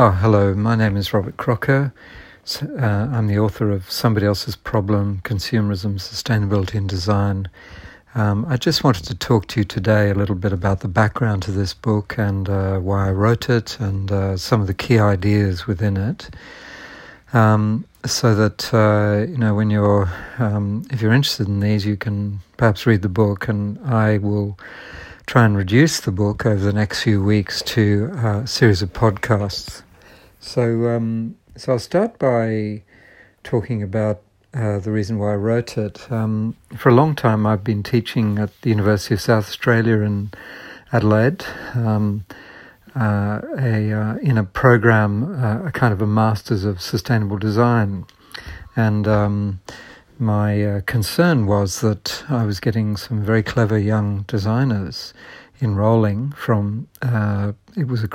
Oh, hello. My name is Robert Crocker. Uh, I'm the author of Somebody Else's Problem Consumerism, Sustainability and Design. Um, I just wanted to talk to you today a little bit about the background to this book and uh, why I wrote it and uh, some of the key ideas within it. Um, so that uh, you know, when you're, um, if you're interested in these, you can perhaps read the book, and I will try and reduce the book over the next few weeks to a series of podcasts. So, um, so I'll start by talking about uh, the reason why I wrote it. Um, for a long time, I've been teaching at the University of South Australia in Adelaide, um, uh, a uh, in a program, uh, a kind of a Masters of Sustainable Design, and um, my uh, concern was that I was getting some very clever young designers enrolling from. Uh, it was a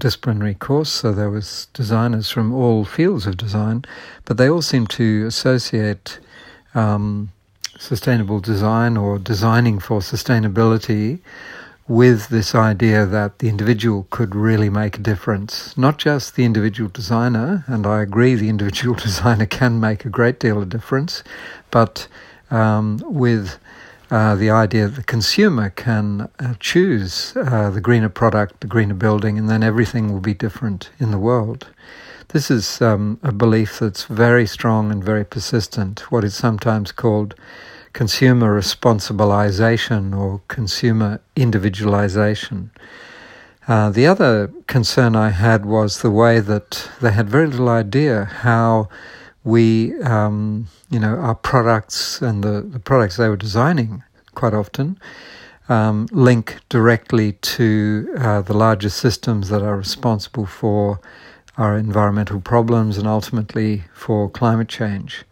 cross-disciplinary course, so there was designers from all fields of design, but they all seemed to associate um, sustainable design or designing for sustainability with this idea that the individual could really make a difference. Not just the individual designer, and I agree the individual designer can make a great deal of difference, but um, with uh, the idea that the consumer can uh, choose uh, the greener product, the greener building, and then everything will be different in the world. This is um, a belief that's very strong and very persistent, what is sometimes called consumer responsibilization or consumer individualization. Uh, the other concern I had was the way that they had very little idea how we, um, you know, our products and the, the products they were designing quite often um, link directly to uh, the larger systems that are responsible for our environmental problems and ultimately for climate change.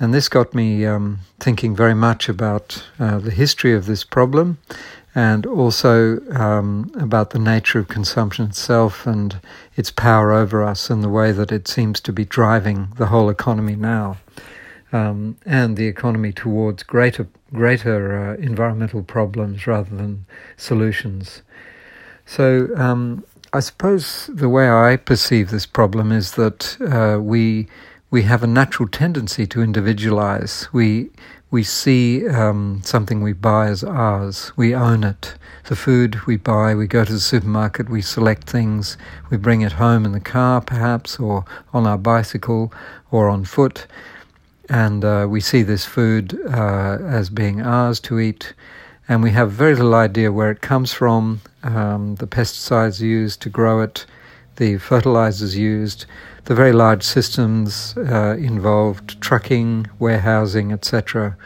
And this got me um, thinking very much about uh, the history of this problem and also um, about the nature of consumption itself and its power over us and the way that it seems to be driving the whole economy now. Um, and the economy towards greater greater uh, environmental problems rather than solutions. So um, I suppose the way I perceive this problem is that uh, we we have a natural tendency to individualize. We we see um, something we buy as ours. We own it. The food we buy, we go to the supermarket, we select things, we bring it home in the car, perhaps, or on our bicycle, or on foot, and uh, we see this food uh, as being ours to eat. And we have very little idea where it comes from, um, the pesticides used to grow it, the fertilizers used, the very large systems uh, involved, trucking, warehousing, etc.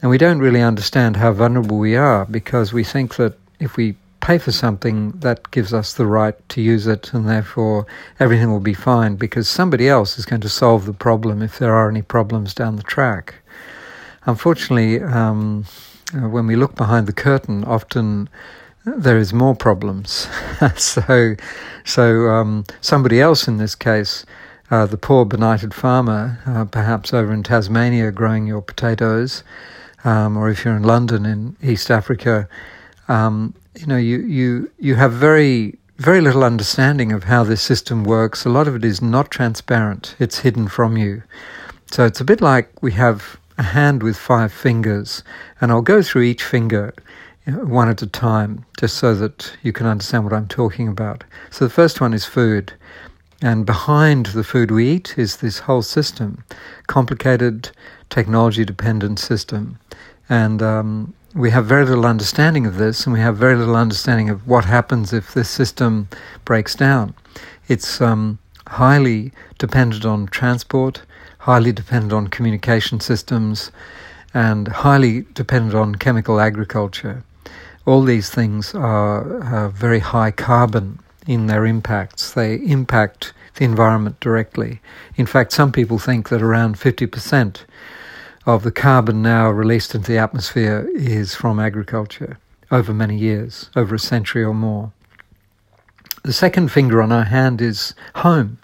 And we don't really understand how vulnerable we are because we think that if we pay for something, that gives us the right to use it, and therefore everything will be fine because somebody else is going to solve the problem if there are any problems down the track. Unfortunately, um, uh, when we look behind the curtain, often there is more problems. so, so um, somebody else in this case, uh, the poor benighted farmer, uh, perhaps over in Tasmania growing your potatoes, um, or if you're in London in East Africa, um, you know, you, you, you have very, very little understanding of how this system works. A lot of it is not transparent. It's hidden from you. So it's a bit like we have a hand with five fingers, and I'll go through each finger one at a time, just so that you can understand what I'm talking about. So the first one is food. And behind the food we eat is this whole system, complicated, technology dependent system. And um, we have very little understanding of this, and we have very little understanding of what happens if this system breaks down. It's um, highly dependent on transport, highly dependent on communication systems, and highly dependent on chemical agriculture all these things are, are very high carbon in their impacts. They impact the environment directly. In fact, some people think that around 50% of the carbon now released into the atmosphere is from agriculture over many years, over a century or more. The second finger on our hand is home.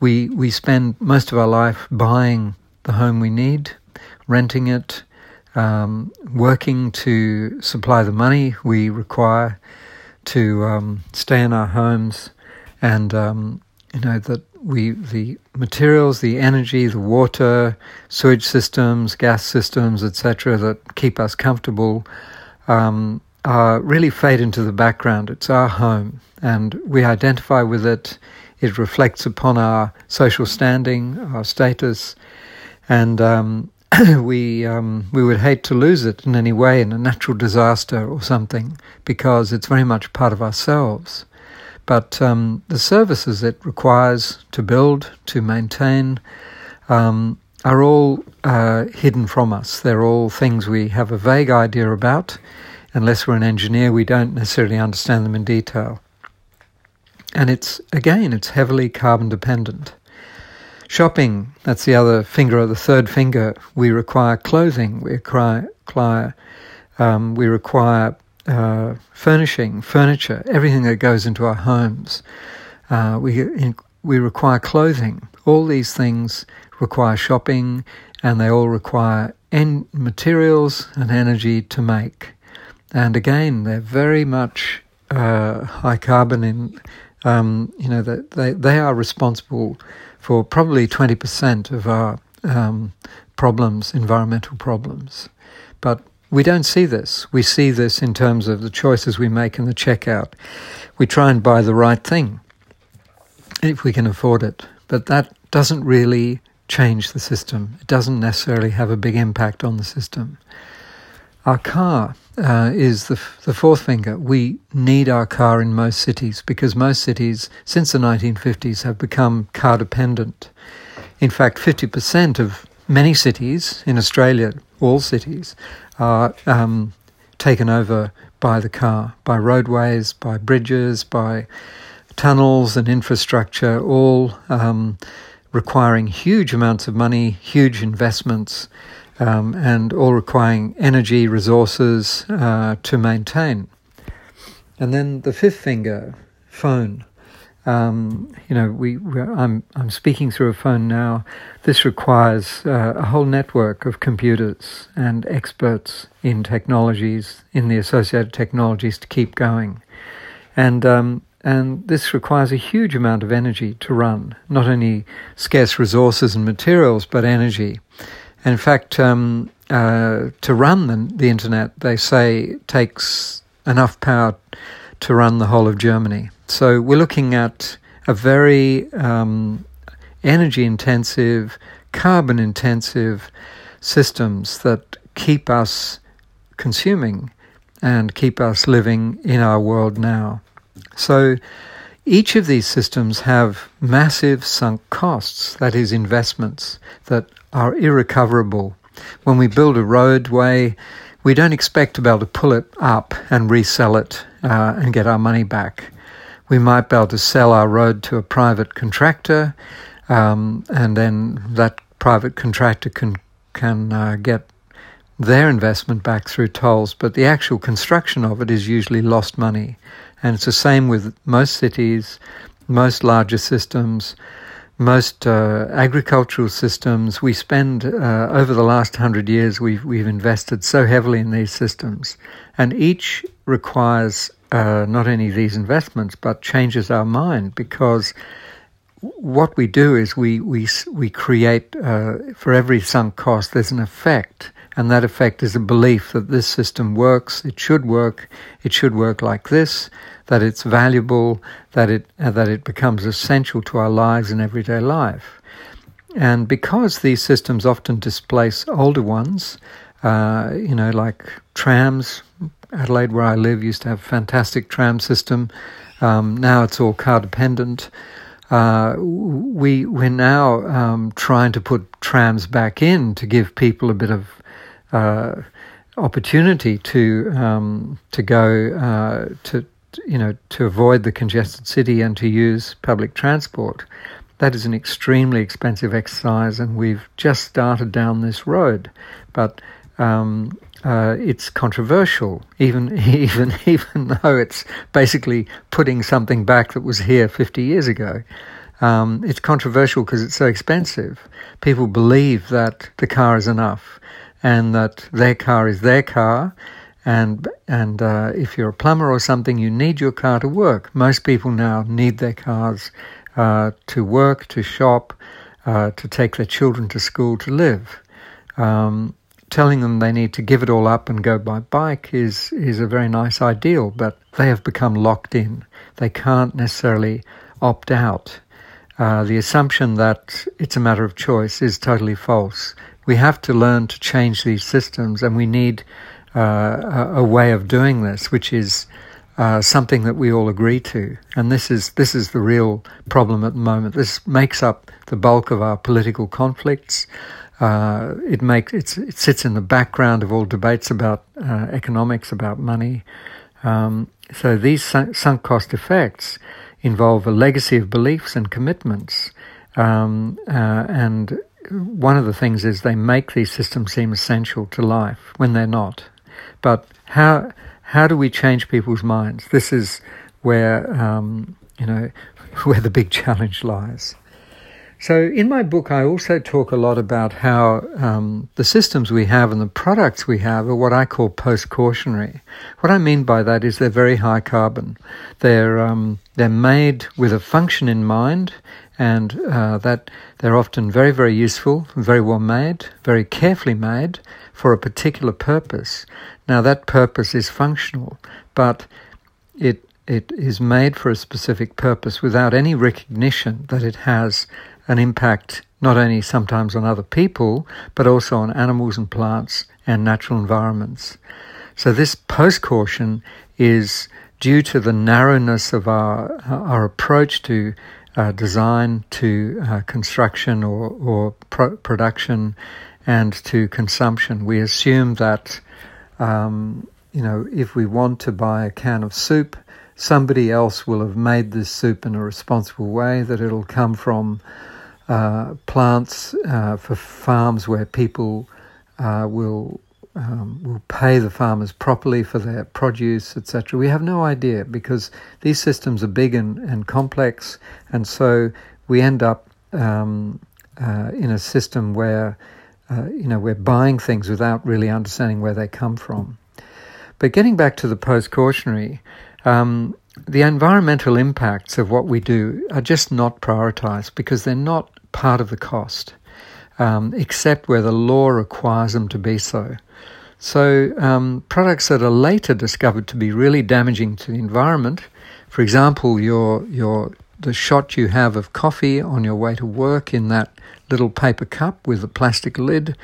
We, we spend most of our life buying the home we need, renting it, um, working to supply the money we require to um, stay in our homes and um, you know that we the materials, the energy, the water, sewage systems, gas systems, etc., that keep us comfortable, um, uh, really fade into the background. It's our home, and we identify with it. It reflects upon our social standing, our status, and um, we um, we would hate to lose it in any way in a natural disaster or something because it's very much part of ourselves. But um, the services it requires to build, to maintain, um, are all uh, hidden from us. They're all things we have a vague idea about, unless we're an engineer, we don't necessarily understand them in detail. And it's, again, it's heavily carbon dependent. Shopping, that's the other finger or the third finger. We require clothing, we require, um, we require uh, furnishing, furniture, everything that goes into our homes. Uh, we, in, we require clothing. All these things require shopping and they all require en- materials and energy to make. And again, they're very much uh, high carbon in, um, you know, that they, they are responsible for probably 20% of our um, problems, environmental problems. But we don't see this. We see this in terms of the choices we make in the checkout. We try and buy the right thing if we can afford it. But that doesn't really change the system. It doesn't necessarily have a big impact on the system. Our car uh, is the, the fourth finger. We need our car in most cities because most cities, since the 1950s, have become car dependent. In fact, 50% of many cities in Australia, all cities, are um, taken over by the car, by roadways, by bridges, by tunnels and infrastructure, all um, requiring huge amounts of money, huge investments um, and all requiring energy, resources uh, to maintain. And then the fifth finger, phone. Um, you know, we, I'm I'm speaking through a phone now. This requires uh, a whole network of computers and experts in technologies, in the associated technologies, to keep going, and um, and this requires a huge amount of energy to run. Not only scarce resources and materials, but energy. In fact, um, uh, to run the, the, internet, they say takes enough power to run the whole of Germany. So we're looking at a very um, energy intensive, carbon intensive systems that keep us consuming and keep us living in our world now. So each of these systems have massive sunk costs, that is, investments that are irrecoverable. When we build a roadway, we don't expect to be able to pull it up and resell it uh, and get our money back. We might be able to sell our road to a private contractor, um, and then that private contractor can can uh, get their investment back through tolls. But the actual construction of it is usually lost money, and it's the same with most cities, most larger systems most uh, agricultural systems, we spend uh, over the last hundred years, we've, we've invested so heavily in these systems, and each requires uh, not only these investments but changes our mind because what we do is we we we create uh, for every sunk cost there's an effect. And that effect is a belief that this system works, it should work, it should work like this, that it's valuable, that it, uh, that it becomes essential to our lives and everyday life. And because these systems often displace older ones, uh, you know, like trams, Adelaide, where I live, used to have a fantastic tram system. Um, now it's all car dependent. Uh, we we're now um, trying to put trams back in to give people a bit of uh, opportunity to um, to go uh, to you know to avoid the congested city and to use public transport. That is an extremely expensive exercise, and we've just started down this road. But um, uh, it's controversial, even even even though it's basically putting something back that was here 50 years ago. Um, it's controversial because it's so expensive. People believe that the car is enough, and that their car is their car, and and uh, if you're a plumber or something, you need your car to work. Most people now need their cars uh, to work, to shop, uh, to take their children to school, to live. Um, telling them they need to give it all up and go by bike is is a very nice ideal, but they have become locked in. They can't necessarily opt out. Uh, the assumption that it's a matter of choice is totally false. We have to learn to change these systems, and we need uh, a, way of doing this, which is uh, something that we all agree to. And this is this is the real problem at the moment. This makes up the bulk of our political conflicts. Uh, it makes it sits in the background of all debates about uh, economics, about money. Um, so these sunk cost effects involve a legacy of beliefs and commitments. Um, uh, and one of the things is they make these systems seem essential to life when they're not. But how how do we change people's minds? This is where um, you know where the big challenge lies. So, in my book, I also talk a lot about how um, the systems we have and the products we have are what I call post cautionary. What I mean by that is they're very high carbon. They're, um, they're made with a function in mind, and uh, that they're often very, very useful, very well made, very carefully made for a particular purpose. Now, that purpose is functional, but it it is made for a specific purpose without any recognition that it has an impact not only sometimes on other people, but also on animals and plants and natural environments. So this post caution is due to the narrowness of our our approach to uh, design, to uh, construction or, or pro- production, and to consumption. We assume that um, you know if we want to buy a can of soup, somebody else will have made this soup in a responsible way. That it'll come from uh, plants uh, for farms where people uh, will um, will pay the farmers properly for their produce, etc. We have no idea because these systems are big and, and complex, and so we end up um, uh, in a system where uh, you know we're buying things without really understanding where they come from. But getting back to the post cautionary, um, the environmental impacts of what we do are just not prioritized because they're not part of the cost, um, except where the law requires them to be so. So, um, products that are later discovered to be really damaging to the environment, for example, your your the shot you have of coffee on your way to work in that little paper cup with a plastic lid,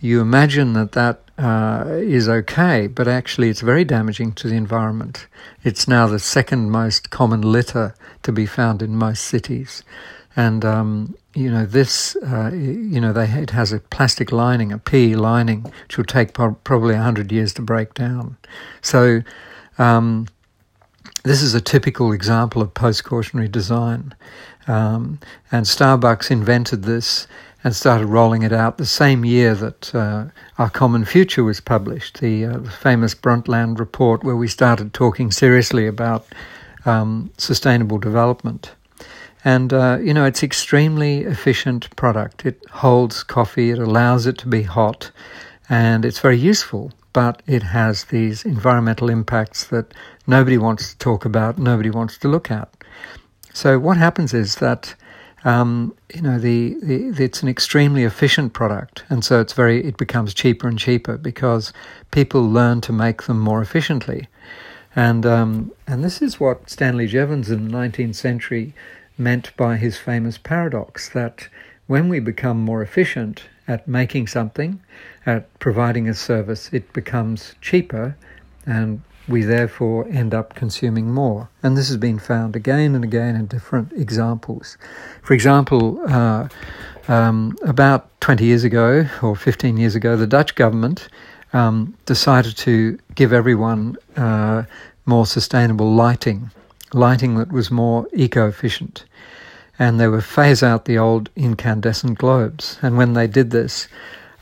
you imagine that that uh, is okay, but actually it's very damaging to the environment. It's now the second most common litter to be found in most cities. And, um, you know, this, uh, you know, they, it has a plastic lining, a PE lining, which will take pro- probably 100 years to break down. So, um, this is a typical example of post cautionary design. Um, and Starbucks invented this and started rolling it out the same year that uh, Our Common Future was published, the, uh, the, famous Brundtland report, where we started talking seriously about um, sustainable development. And, uh, you know, it's extremely efficient product. It holds coffee, it allows it to be hot, and it's very useful, but it has these environmental impacts that nobody wants to talk about, nobody wants to look at. So what happens is that um, you know, the, the, it's an extremely efficient product, and so it's very it becomes cheaper and cheaper because people learn to make them more efficiently, and um, and this is what Stanley Jevons in the 19th century meant by his famous paradox that when we become more efficient at making something, at providing a service, it becomes cheaper, and we therefore end up consuming more. And this has been found again and again in different examples. For example, uh, um, about 20 years ago or 15 years ago, the Dutch government um, decided to give everyone uh, more sustainable lighting, lighting that was more eco efficient. And they would phase out the old incandescent globes. And when they did this,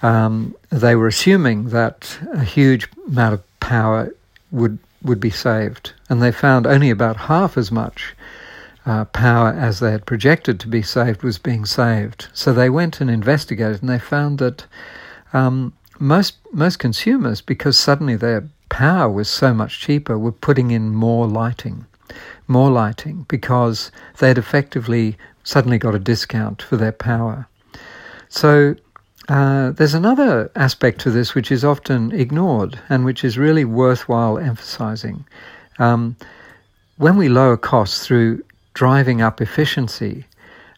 um, they were assuming that a huge amount of power would would be saved, and they found only about half as much uh, power as they had projected to be saved was being saved. So they went and investigated, and they found that um, most most consumers, because suddenly their power was so much cheaper were putting in more lighting, more lighting because they had effectively suddenly got a discount for their power. So uh, there's another aspect to this which is often ignored and which is really worthwhile emphasizing. Um, when we lower costs through driving up efficiency,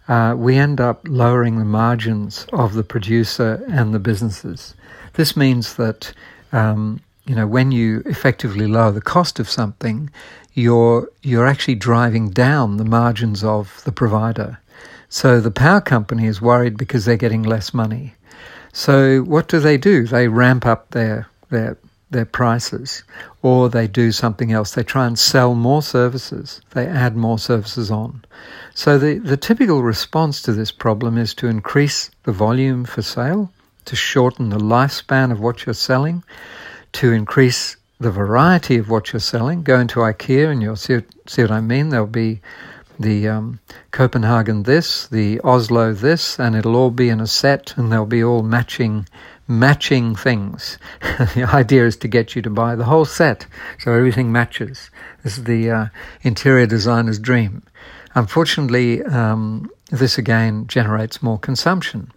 uh, we end up lowering the margins of the producer and the businesses. This means that um, you know when you effectively lower the cost of something, you're you're actually driving down the margins of the provider. So the power company is worried because they're getting less money. So what do they do? They ramp up their their their prices or they do something else. They try and sell more services. They add more services on. So the, the typical response to this problem is to increase the volume for sale, to shorten the lifespan of what you're selling, to increase the variety of what you're selling. Go into IKEA and you'll see, see what I mean. There'll be the um, Copenhagen this, the Oslo this, and it'll all be in a set and they'll be all matching matching things. the idea is to get you to buy the whole set so everything matches. This is the uh, interior designer's dream. Unfortunately, um, this again generates more consumption.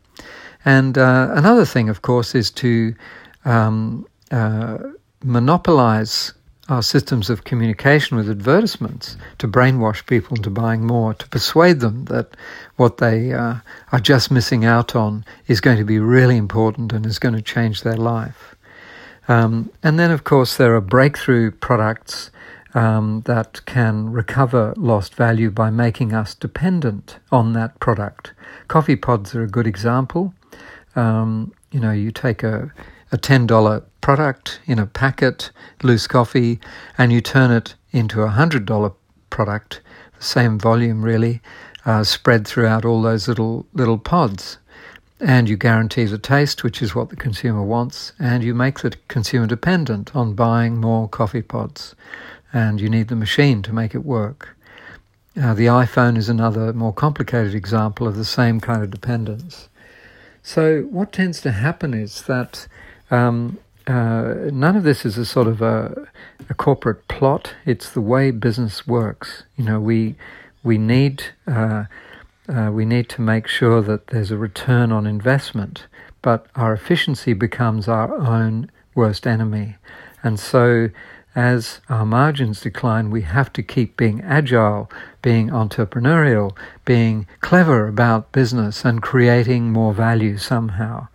And uh, another thing, of course, is to um, uh, monopolize our systems of communication with advertisements to brainwash people into buying more, to persuade them that what they uh, are just missing out on is going to be really important and is going to change their life. Um, and then, of course, there are breakthrough products um, that can recover lost value by making us dependent on that product. Coffee pods are a good example. Um, you know, you take a a $10 product in a packet, loose coffee, and you turn it into a $100 product, the same volume really, uh, spread throughout all those little, little pods. And you guarantee the taste, which is what the consumer wants, and you make the consumer dependent on buying more coffee pods. And you need the machine to make it work. Uh, the iPhone is another more complicated example of the same kind of dependence. So, what tends to happen is that um, uh, none of this is a sort of a, a, corporate plot. It's the way business works. You know, we we need uh, uh, we need to make sure that there's a return on investment, but our efficiency becomes our own worst enemy, and so. As our margins decline, we have to keep being agile, being entrepreneurial, being clever about business, and creating more value somehow.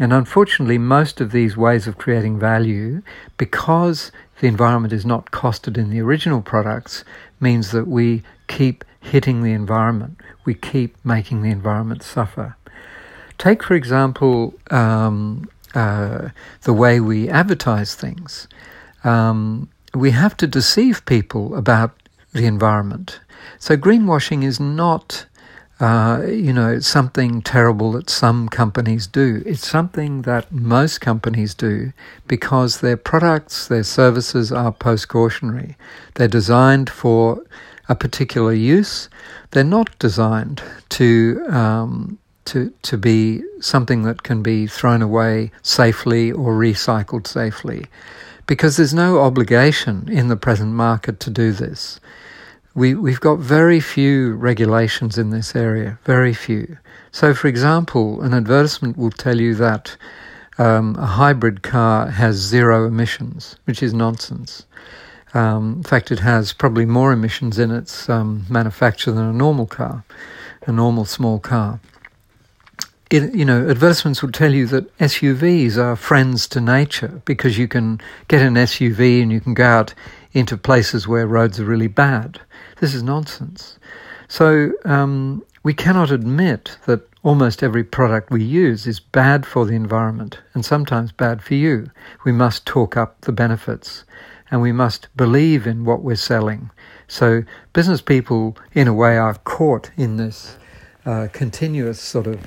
And unfortunately, most of these ways of creating value, because the environment is not costed in the original products, means that we keep hitting the environment. We keep making the environment suffer. Take, for example, um, uh, the way we advertise things. Um, we have to deceive people about the environment. So, greenwashing is not uh, you know, something terrible that some companies do. It's something that most companies do because their products, their services are post cautionary. They're designed for a particular use. They're not designed to um, to to be something that can be thrown away safely or recycled safely, because there's no obligation in the present market to do this we, we've got very few regulations in this area, very few. So, for example, an advertisement will tell you that um, a hybrid car has zero emissions, which is nonsense. Um, in fact, it has probably more emissions in its um, manufacture than a normal car, a normal small car. It, you know, advertisements will tell you that SUVs are friends to nature because you can get an SUV and you can go out into places where roads are really bad. This is nonsense. So um, we cannot admit that almost every product we use is bad for the environment and sometimes bad for you. We must talk up the benefits and we must believe in what we're selling. So business people, in a way, are caught in this uh, continuous sort of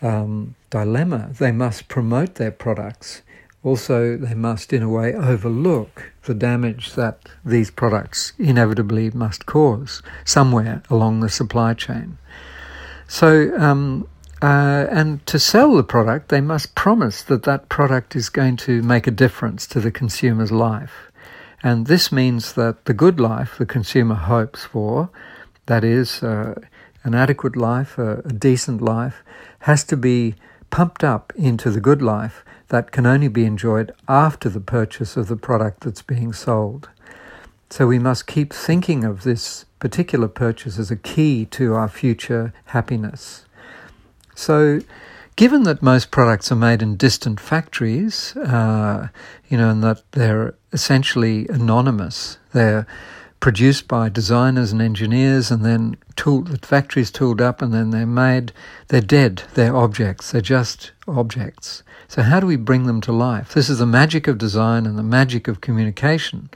um, dilemma. They must promote their products also, they must, in a way, overlook the damage that these products inevitably must cause somewhere along the supply chain. So, um, uh, and to sell the product, they must promise that that product is going to make a difference to the consumer's life. And this means that the good life the consumer hopes for, that is, uh, an adequate life, a, a decent life, has to be pumped up into the good life that can only be enjoyed after the purchase of the product that's being sold. So we must keep thinking of this particular purchase as a key to our future happiness. So, given that most products are made in distant factories, uh, you know, and that they're essentially anonymous, they're produced by designers and engineers, and then tool, the factory's tooled up, and then they're made. They're dead. They're objects. They're just objects. So how do we bring them to life? This is the magic of design and the magic of communication,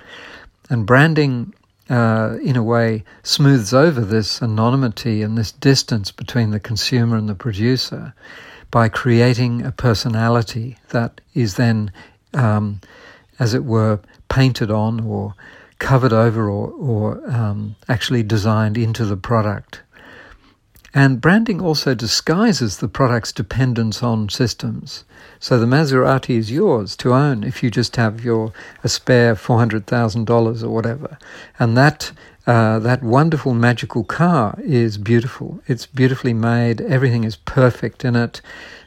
and branding uh, in a way, smooths over this anonymity and this distance between the consumer and the producer by creating a personality that is then, um, as it were, painted on or covered over or, or um, actually designed into the product. And branding also disguises the product's dependence on systems. So the Maserati is yours to own if you just have your a spare four hundred thousand dollars or whatever, and that uh, that wonderful magical car is beautiful. It's beautifully made. Everything is perfect in it,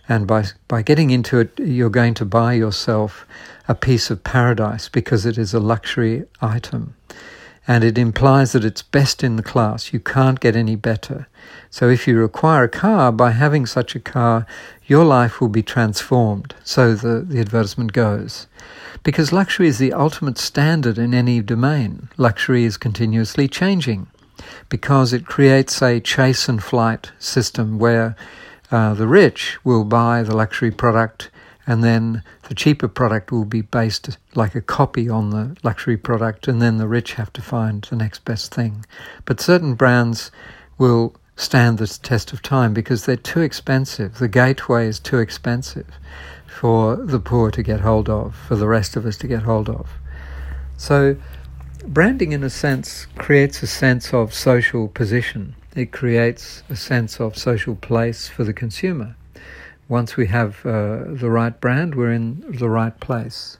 and by by getting into it, you're going to buy yourself a piece of paradise because it is a luxury item and it implies that it's best in the class. You can't get any better. So if you require a car, by having such a car, your life will be transformed. So the, the advertisement goes. Because luxury is the ultimate standard in any domain. Luxury is continuously changing because it creates a chase and flight system where uh, the rich will buy the luxury product and then the cheaper product will be based like a copy on the luxury product, and then the rich have to find the next best thing. But certain brands will stand the test of time because they're too expensive. The gateway is too expensive for the poor to get hold of, for the rest of us to get hold of. So, branding, in a sense, creates a sense of social position. It creates a sense of social place for the consumer once we have uh, the right brand, we're in the right place.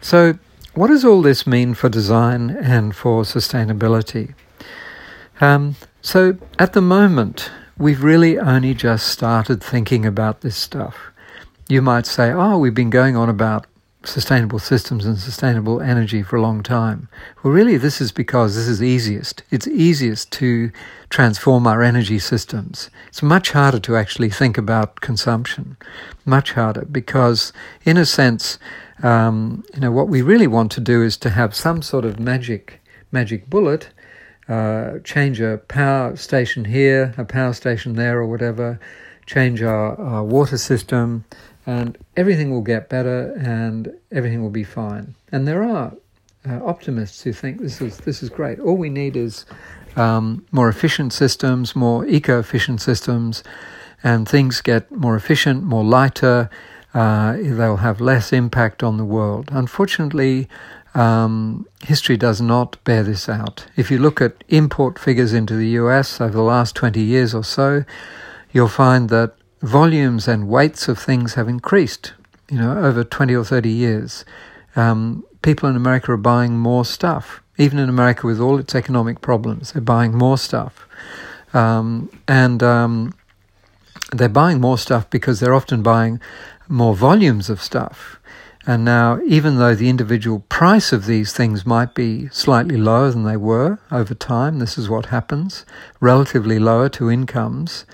So, what does all this mean for design and for sustainability? Um, so, at the moment, we've really only just started thinking about this stuff. You might say, oh, we've been going on about sustainable systems and sustainable energy for a long time. Well, really, this is because this is easiest. It's easiest to transform our energy systems. It's much harder to actually think about consumption, much harder, because in a sense, um, you know, what we really want to do is to have some sort of magic, magic bullet. Uh, change a power station here, a power station there, or whatever. Change our, our water system, and everything will get better and everything will be fine. And there are uh, optimists who think this is this is great. All we need is um, more efficient systems, more eco-efficient systems, and things get more efficient, more lighter. Uh, they'll have less impact on the world. Unfortunately, um, history does not bear this out. If you look at import figures into the US over the last 20 years or so, you'll find that volumes and weights of things have increased, you know, over 20 or 30 years. Um, people in America are buying more stuff. Even in America, with all its economic problems, they're buying more stuff. Um, and um, they're buying more stuff because they're often buying more volumes of stuff. And now, even though the individual price of these things might be slightly lower than they were over time, this is what happens, relatively lower to incomes,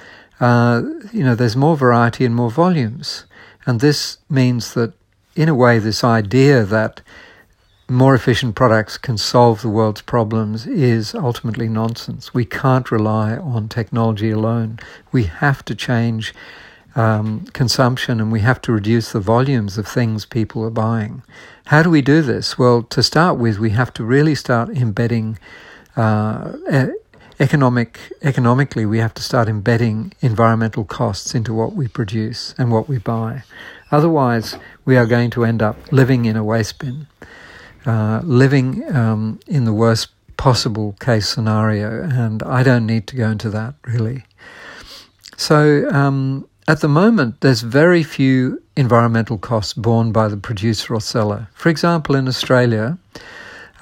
uh, you know, there's more variety and more volumes. And this means that, in a way, this idea that more efficient products can solve the world's problems is ultimately nonsense. We can't rely on technology alone. We have to change um, consumption and we have to reduce the volumes of things people are buying. How do we do this? Well, to start with, we have to really start embedding uh, economic economically we have to start embedding environmental costs into what we produce and what we buy. Otherwise, we are going to end up living in a waste bin, uh, living um, in the worst possible case scenario, and I don't need to go into that really. So um, at the moment, there's very few environmental costs borne by the producer or seller. For example, in Australia,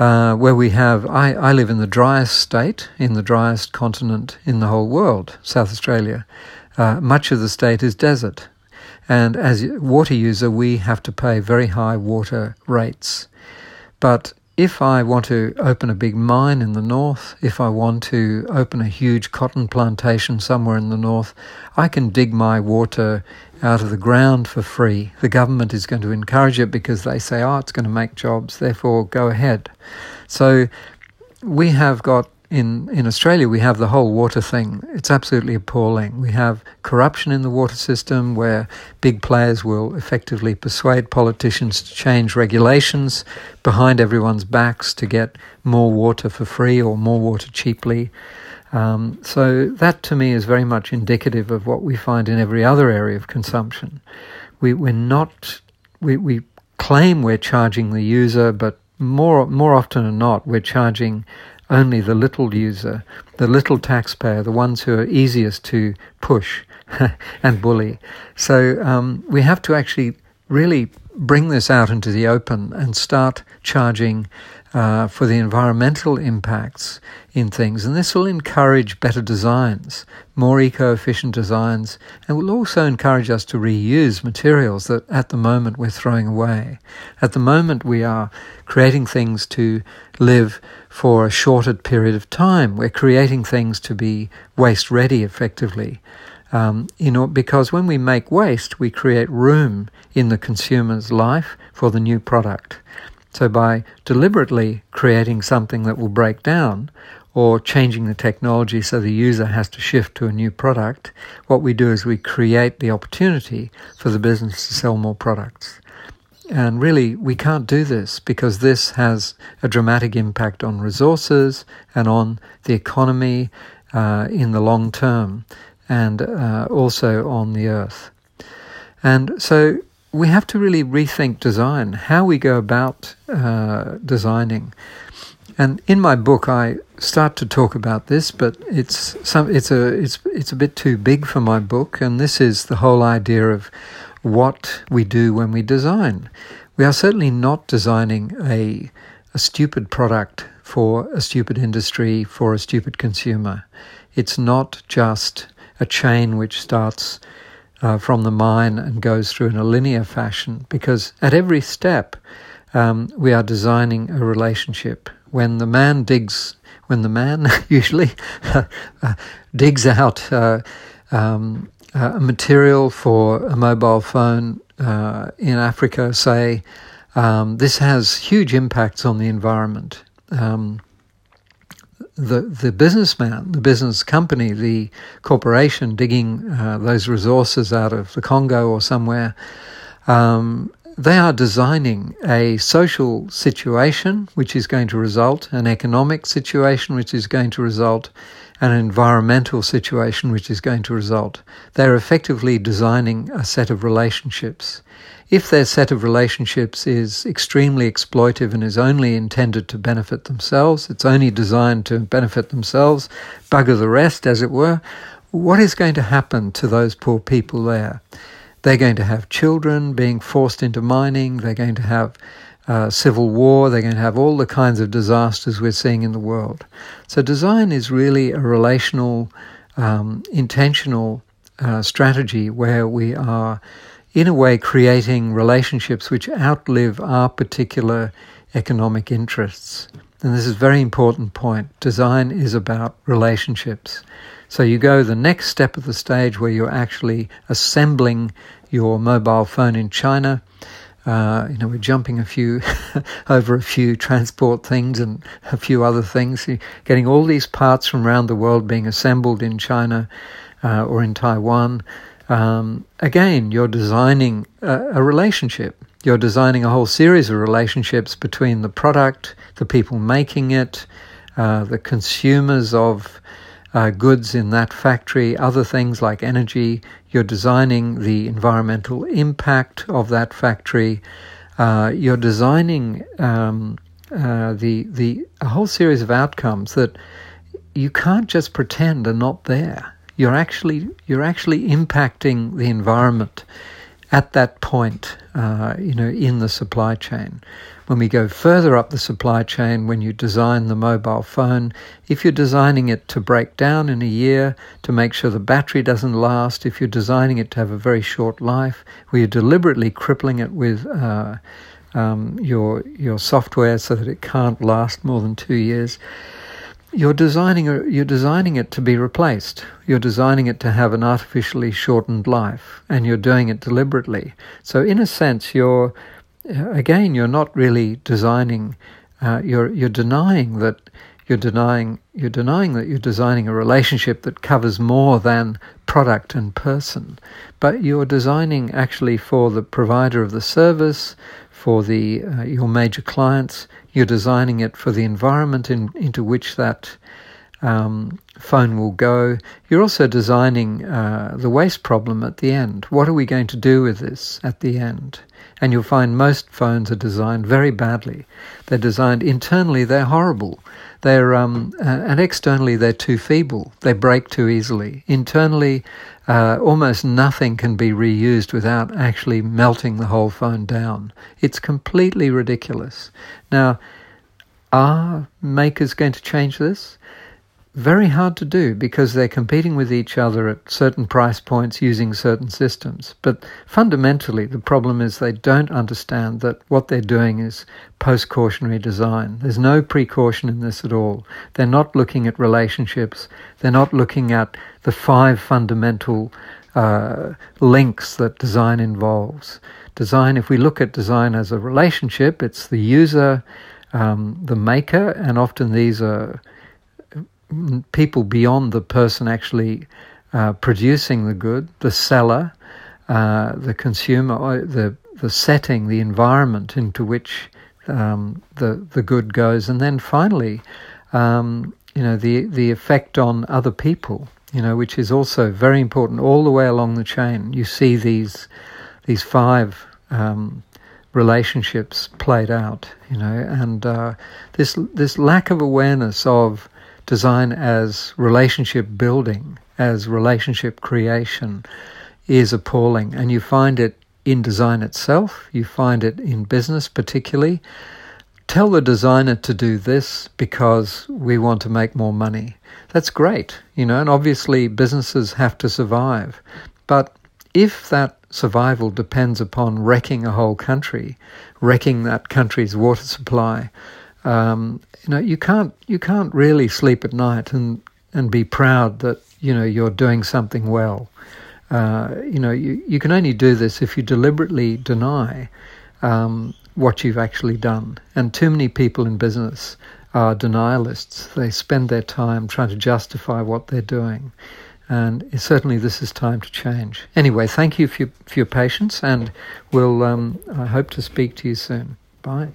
uh, where we have, I, I live in the driest state, in the driest continent in the whole world, South Australia. Uh, much of the state is desert. And as a water user, we have to pay very high water rates. But if I want to open a big mine in the north, if I want to open a huge cotton plantation somewhere in the north, I can dig my water out of the ground for free. The government is going to encourage it because they say, oh, it's going to make jobs, therefore go ahead. So we have got in, in Australia, we have the whole water thing. It's absolutely appalling. We have corruption in the water system where big players will effectively persuade politicians to change regulations behind everyone's backs to get more water for free or more water cheaply. Um, so that to me is very much indicative of what we find in every other area of consumption. We, we're not, we, we claim we're charging the user, but more, more often than not, we're charging only the little user, the little taxpayer, the ones who are easiest to push and bully. So um, we have to actually really bring this out into the open and start charging uh, for the environmental impacts in things. And this will encourage better designs, more eco efficient designs, and will also encourage us to reuse materials that at the moment we're throwing away. At the moment, we are creating things to live for a shorter period of time. We're creating things to be waste ready effectively. Um, you know, because when we make waste, we create room in the consumer's life for the new product. So by deliberately creating something that will break down or changing the technology so the user has to shift to a new product, what we do is we create the opportunity for the business to sell more products. And really, we can't do this because this has a dramatic impact on resources and on the economy uh, in the long term and uh, also on the earth. And so we have to really rethink design, how we go about uh, designing. And in my book, I start to talk about this, but it's some, it's a it's it's a bit too big for my book. And this is the whole idea of what we do when we design. We are certainly not designing a a stupid product for a stupid industry for a stupid consumer. It's not just a chain which starts uh, from the mine and goes through in a linear fashion because at every step um, we are designing a relationship. When the man digs, when the man usually uh, digs out uh, um, a material for a mobile phone uh, in Africa, say, um, this has huge impacts on the environment. Um, the the businessman, the business company, the corporation digging uh, those resources out of the Congo or somewhere, um, they are designing a social situation which is going to result, an economic situation which is going to result, an environmental situation which is going to result. They're effectively designing a set of relationships. If their set of relationships is extremely exploitive and is only intended to benefit themselves, it's only designed to benefit themselves, bugger the rest, as it were, what is going to happen to those poor people there? They're going to have children being forced into mining, they're going to have uh, civil war, they're going to have all the kinds of disasters we're seeing in the world. So, design is really a relational, um, intentional uh, strategy where we are, in a way, creating relationships which outlive our particular economic interests. And this is a very important point. Design is about relationships. So you go the next step of the stage where you're actually assembling your mobile phone in China uh, you know, we're jumping a few over a few transport things and a few other things. You're getting all these parts from around the world being assembled in China uh, or in Taiwan. Um, again, you're designing a, a, relationship. You're designing a whole series of relationships between the product, the people making it, uh, the consumers of uh, goods in that factory, other things like energy. You're designing the environmental impact of that factory. Uh, you're designing um, uh, the the a whole series of outcomes that you can't just pretend are not there. You're actually you're actually impacting the environment at that point, uh, you know, in the supply chain. When we go further up the supply chain, when you design the mobile phone, if you're designing it to break down in a year, to make sure the battery doesn't last, if you're designing it to have a very short life, where you're deliberately crippling it with uh, um, your your software so that it can't last more than two years, you're designing you're designing it to be replaced. You're designing it to have an artificially shortened life, and you're doing it deliberately. So, in a sense, you're again, you're not really designing. Uh, you're you're denying that you're denying you're denying that you're designing a relationship that covers more than product and person, but you're designing actually for the provider of the service, for the uh, your major clients. You're designing it for the environment in, into which that um, phone will go. You're also designing uh, the waste problem at the end. What are we going to do with this at the end? And you'll find most phones are designed very badly. They're designed internally, they're horrible. They're um, uh, and externally they're too feeble. They break too easily. Internally, uh, almost nothing can be reused without actually melting the whole phone down. It's completely ridiculous. Now, are makers going to change this? Very hard to do because they're competing with each other at certain price points using certain systems. But fundamentally, the problem is they don't understand that what they're doing is post cautionary design. There's no precaution in this at all. They're not looking at relationships, they're not looking at the five fundamental uh, links that design involves. Design, if we look at design as a relationship, it's the user, um, the maker, and often these are people beyond the person actually uh, producing the good, the seller, uh, the consumer, the the setting, the environment into which um, the the good goes, and then finally, um, you know, the the effect on other people, you know, which is also very important all the way along the chain. You see these these five um, relationships played out, you know, and uh, this this lack of awareness of design as relationship building, as relationship creation, is appalling. And you find it in design itself, you find it in business particularly. Tell the designer to do this because we want to make more money. That's great, you know, and obviously businesses have to survive. But if that survival depends upon wrecking a whole country, wrecking that country's water supply, um, you know, you can't you can't really sleep at night and and be proud that you know you're doing something well. Uh, you know, you, you can only do this if you deliberately deny um, what you've actually done. And too many people in business are denialists. They spend their time trying to justify what they're doing. And certainly this is time to change. Anyway, thank you for your, for your patience, and we'll, um, I hope to speak to you soon. Bye.